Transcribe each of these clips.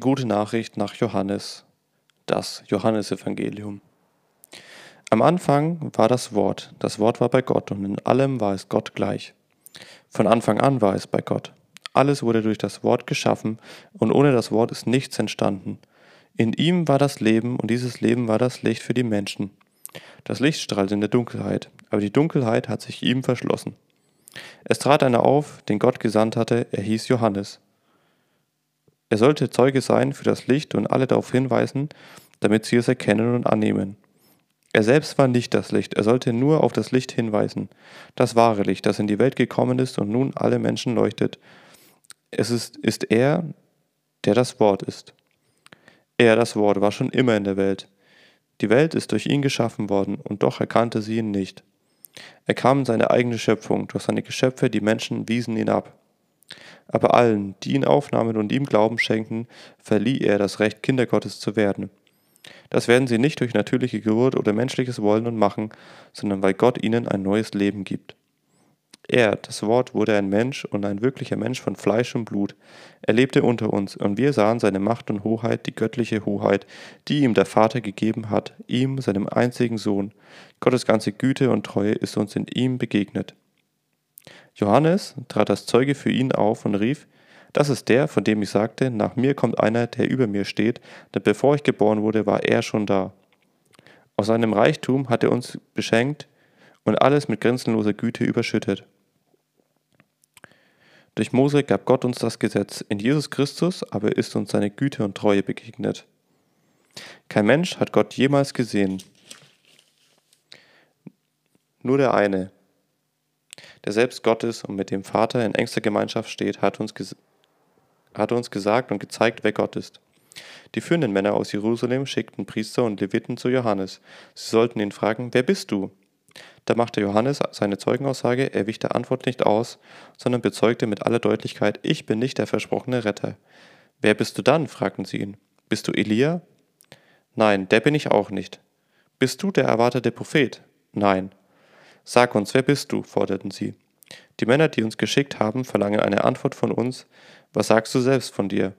Die gute Nachricht nach Johannes, das Johannesevangelium. Am Anfang war das Wort, das Wort war bei Gott und in allem war es Gott gleich. Von Anfang an war es bei Gott. Alles wurde durch das Wort geschaffen und ohne das Wort ist nichts entstanden. In ihm war das Leben und dieses Leben war das Licht für die Menschen. Das Licht strahlt in der Dunkelheit, aber die Dunkelheit hat sich ihm verschlossen. Es trat einer auf, den Gott gesandt hatte, er hieß Johannes. Er sollte Zeuge sein für das Licht und alle darauf hinweisen, damit sie es erkennen und annehmen. Er selbst war nicht das Licht, er sollte nur auf das Licht hinweisen, das wahre Licht, das in die Welt gekommen ist und nun alle Menschen leuchtet. Es ist, ist er, der das Wort ist. Er, das Wort, war schon immer in der Welt. Die Welt ist durch ihn geschaffen worden, und doch erkannte sie ihn nicht. Er kam in seine eigene Schöpfung, doch seine Geschöpfe, die Menschen, wiesen ihn ab. Aber allen, die ihn aufnahmen und ihm Glauben schenkten, verlieh er das Recht, Kinder Gottes zu werden. Das werden sie nicht durch natürliche Geburt oder menschliches Wollen und Machen, sondern weil Gott ihnen ein neues Leben gibt. Er, das Wort, wurde ein Mensch und ein wirklicher Mensch von Fleisch und Blut. Er lebte unter uns, und wir sahen seine Macht und Hoheit, die göttliche Hoheit, die ihm der Vater gegeben hat, ihm, seinem einzigen Sohn. Gottes ganze Güte und Treue ist uns in ihm begegnet. Johannes trat als Zeuge für ihn auf und rief, das ist der, von dem ich sagte, nach mir kommt einer, der über mir steht, denn bevor ich geboren wurde, war er schon da. Aus seinem Reichtum hat er uns beschenkt und alles mit grenzenloser Güte überschüttet. Durch Mose gab Gott uns das Gesetz, in Jesus Christus aber ist uns seine Güte und Treue begegnet. Kein Mensch hat Gott jemals gesehen. Nur der eine, der selbst Gott ist und mit dem Vater in engster Gemeinschaft steht, hat uns, hat uns gesagt und gezeigt, wer Gott ist. Die führenden Männer aus Jerusalem schickten Priester und Leviten zu Johannes. Sie sollten ihn fragen, wer bist du? Da machte Johannes seine Zeugenaussage, er wich der Antwort nicht aus, sondern bezeugte mit aller Deutlichkeit, ich bin nicht der versprochene Retter. Wer bist du dann? fragten sie ihn. Bist du Elia? Nein, der bin ich auch nicht. Bist du der erwartete Prophet? Nein. Sag uns, wer bist du? forderten sie. Die Männer, die uns geschickt haben, verlangen eine Antwort von uns. Was sagst du selbst von dir?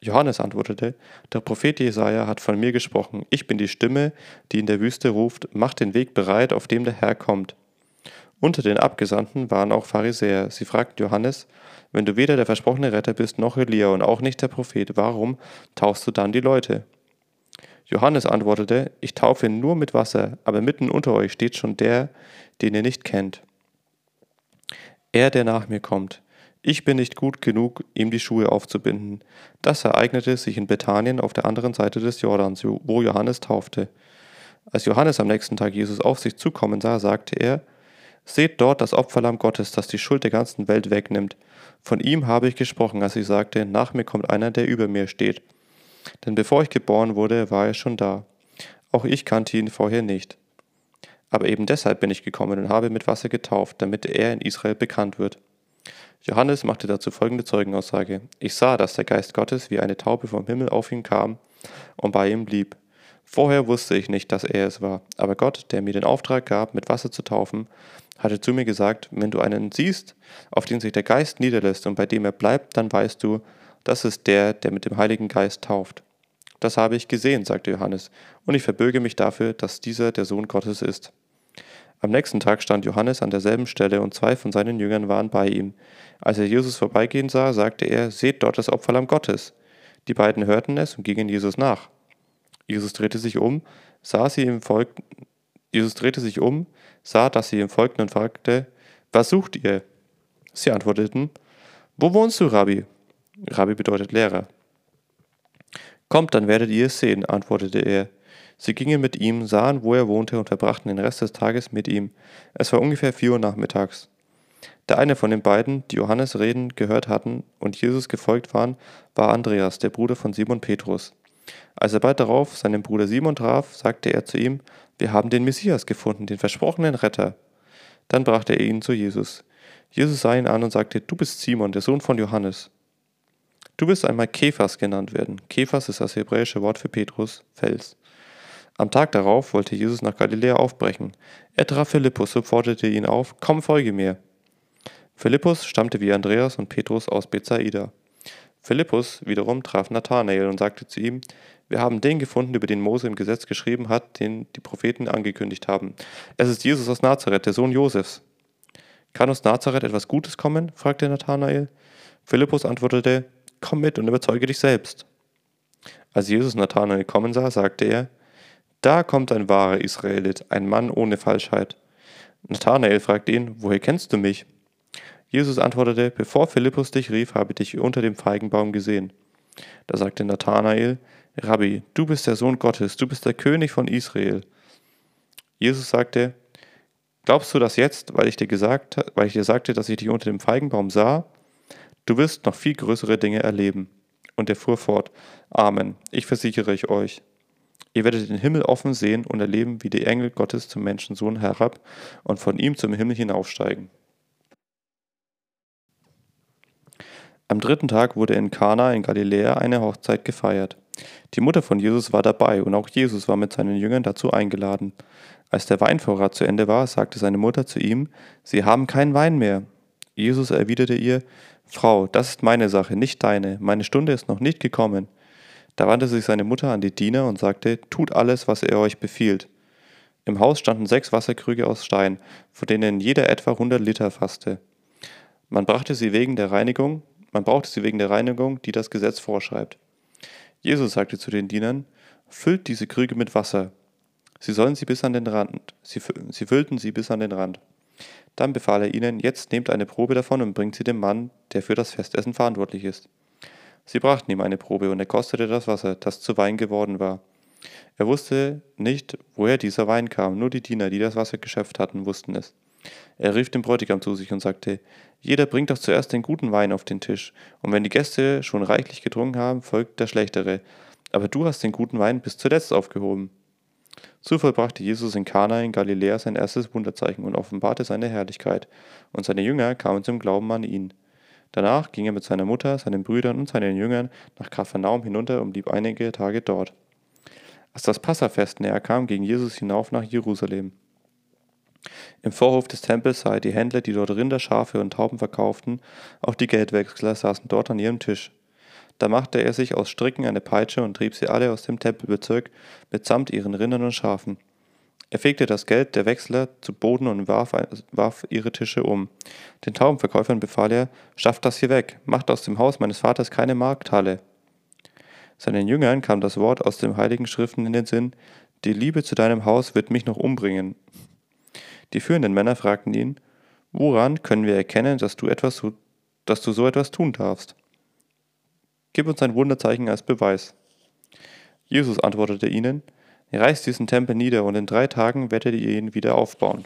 Johannes antwortete, der Prophet Jesaja hat von mir gesprochen. Ich bin die Stimme, die in der Wüste ruft, macht den Weg bereit, auf dem der Herr kommt. Unter den Abgesandten waren auch Pharisäer. Sie fragten Johannes, wenn du weder der versprochene Retter bist noch Elia und auch nicht der Prophet, warum taufst du dann die Leute? Johannes antwortete, ich taufe nur mit Wasser, aber mitten unter euch steht schon der, den ihr nicht kennt. Er, der nach mir kommt. Ich bin nicht gut genug, ihm die Schuhe aufzubinden. Das ereignete sich in Bethanien auf der anderen Seite des Jordans, wo Johannes taufte. Als Johannes am nächsten Tag Jesus auf sich zukommen sah, sagte er, Seht dort das Opferlamm Gottes, das die Schuld der ganzen Welt wegnimmt. Von ihm habe ich gesprochen, als ich sagte, nach mir kommt einer, der über mir steht. Denn bevor ich geboren wurde, war er schon da. Auch ich kannte ihn vorher nicht. Aber eben deshalb bin ich gekommen und habe mit Wasser getauft, damit er in Israel bekannt wird. Johannes machte dazu folgende Zeugenaussage. Ich sah, dass der Geist Gottes wie eine Taube vom Himmel auf ihn kam und bei ihm blieb. Vorher wusste ich nicht, dass er es war, aber Gott, der mir den Auftrag gab, mit Wasser zu taufen, hatte zu mir gesagt, wenn du einen siehst, auf den sich der Geist niederlässt und bei dem er bleibt, dann weißt du, das ist der, der mit dem Heiligen Geist tauft. Das habe ich gesehen, sagte Johannes, und ich verbürge mich dafür, dass dieser der Sohn Gottes ist. Am nächsten Tag stand Johannes an derselben Stelle und zwei von seinen Jüngern waren bei ihm. Als er Jesus vorbeigehen sah, sagte er, Seht dort das Opferlamm Gottes. Die beiden hörten es und gingen Jesus nach. Jesus drehte sich um, sah sie ihm folgten, Jesus drehte sich um, sah, dass sie ihm folgten und fragte, Was sucht ihr? Sie antworteten, Wo wohnst du, Rabbi? Rabbi bedeutet Lehrer. Kommt, dann werdet ihr es sehen, antwortete er. Sie gingen mit ihm, sahen, wo er wohnte und verbrachten den Rest des Tages mit ihm. Es war ungefähr vier Uhr nachmittags. Der eine von den beiden, die Johannes reden gehört hatten und Jesus gefolgt waren, war Andreas, der Bruder von Simon Petrus. Als er bald darauf seinen Bruder Simon traf, sagte er zu ihm, wir haben den Messias gefunden, den versprochenen Retter. Dann brachte er ihn zu Jesus. Jesus sah ihn an und sagte, du bist Simon, der Sohn von Johannes. Du wirst einmal Kephas genannt werden. Kephas ist das hebräische Wort für Petrus, Fels. Am Tag darauf wollte Jesus nach Galiläa aufbrechen. Er traf Philippus und forderte ihn auf, komm, folge mir. Philippus stammte wie Andreas und Petrus aus Bethsaida. Philippus wiederum traf Nathanael und sagte zu ihm, wir haben den gefunden, über den Mose im Gesetz geschrieben hat, den die Propheten angekündigt haben. Es ist Jesus aus Nazareth, der Sohn Josefs. Kann aus Nazareth etwas Gutes kommen? fragte Nathanael. Philippus antwortete, komm mit und überzeuge dich selbst. Als Jesus Nathanael kommen sah, sagte er, da kommt ein wahrer Israelit, ein Mann ohne Falschheit. Nathanael fragte ihn, woher kennst du mich? Jesus antwortete, bevor Philippus dich rief, habe ich dich unter dem Feigenbaum gesehen. Da sagte Nathanael, Rabbi, du bist der Sohn Gottes, du bist der König von Israel. Jesus sagte, glaubst du das jetzt, weil ich dir gesagt, weil ich dir sagte, dass ich dich unter dem Feigenbaum sah? Du wirst noch viel größere Dinge erleben. Und er fuhr fort, Amen, ich versichere ich euch. Ihr werdet den Himmel offen sehen und erleben, wie die Engel Gottes zum Menschensohn herab und von ihm zum Himmel hinaufsteigen. Am dritten Tag wurde in Kana in Galiläa eine Hochzeit gefeiert. Die Mutter von Jesus war dabei und auch Jesus war mit seinen Jüngern dazu eingeladen. Als der Weinvorrat zu Ende war, sagte seine Mutter zu ihm, Sie haben keinen Wein mehr. Jesus erwiderte ihr, Frau, das ist meine Sache, nicht deine, meine Stunde ist noch nicht gekommen. Da wandte sich seine Mutter an die Diener und sagte, Tut alles, was er euch befiehlt. Im Haus standen sechs Wasserkrüge aus Stein, von denen jeder etwa hundert Liter fasste. Man brachte sie wegen der Reinigung, man brauchte sie wegen der Reinigung, die das Gesetz vorschreibt. Jesus sagte zu den Dienern, Füllt diese Krüge mit Wasser. Sie sollen sie bis an den Rand. Sie, sie füllten sie bis an den Rand. Dann befahl er ihnen, jetzt nehmt eine Probe davon und bringt sie dem Mann, der für das Festessen verantwortlich ist. Sie brachten ihm eine Probe, und er kostete das Wasser, das zu Wein geworden war. Er wusste nicht, woher dieser Wein kam, nur die Diener, die das Wasser geschöpft hatten, wussten es. Er rief den Bräutigam zu sich und sagte, Jeder bringt doch zuerst den guten Wein auf den Tisch, und wenn die Gäste schon reichlich getrunken haben, folgt der schlechtere. Aber du hast den guten Wein bis zuletzt aufgehoben. So vollbrachte Jesus in Kana in Galiläa sein erstes Wunderzeichen und offenbarte seine Herrlichkeit, und seine Jünger kamen zum Glauben an ihn. Danach ging er mit seiner Mutter, seinen Brüdern und seinen Jüngern nach Kapharnaum hinunter und blieb einige Tage dort. Als das Passafest näher kam, ging Jesus hinauf nach Jerusalem. Im Vorhof des Tempels sah er die Händler, die dort Rinder, Schafe und Tauben verkauften, auch die Geldwechsler saßen dort an ihrem Tisch. Da machte er sich aus Stricken eine Peitsche und trieb sie alle aus dem Tempelbezirk mitsamt ihren Rindern und Schafen. Er fegte das Geld der Wechsler zu Boden und warf, warf ihre Tische um. Den Taubenverkäufern befahl er, schafft das hier weg, macht aus dem Haus meines Vaters keine Markthalle. Seinen Jüngern kam das Wort aus den heiligen Schriften in den Sinn, die Liebe zu deinem Haus wird mich noch umbringen. Die führenden Männer fragten ihn, woran können wir erkennen, dass du, etwas, dass du so etwas tun darfst? Gib uns ein Wunderzeichen als Beweis. Jesus antwortete ihnen, reißt diesen Tempel nieder und in drei Tagen werdet ihr ihn wieder aufbauen.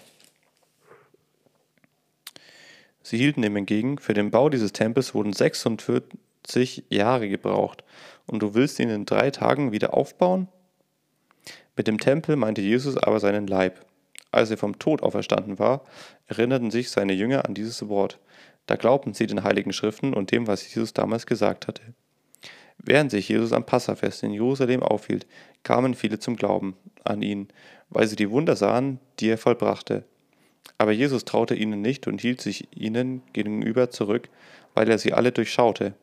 Sie hielten ihm entgegen, für den Bau dieses Tempels wurden 46 Jahre gebraucht, und du willst ihn in drei Tagen wieder aufbauen? Mit dem Tempel meinte Jesus aber seinen Leib. Als er vom Tod auferstanden war, erinnerten sich seine Jünger an dieses Wort. Da glaubten sie den heiligen Schriften und dem, was Jesus damals gesagt hatte. Während sich Jesus am Passafest in Jerusalem aufhielt, kamen viele zum Glauben an ihn, weil sie die Wunder sahen, die er vollbrachte. Aber Jesus traute ihnen nicht und hielt sich ihnen gegenüber zurück, weil er sie alle durchschaute.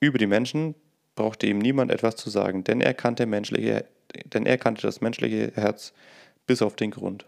Über die Menschen brauchte ihm niemand etwas zu sagen, denn er kannte, menschliche, denn er kannte das menschliche Herz bis auf den Grund.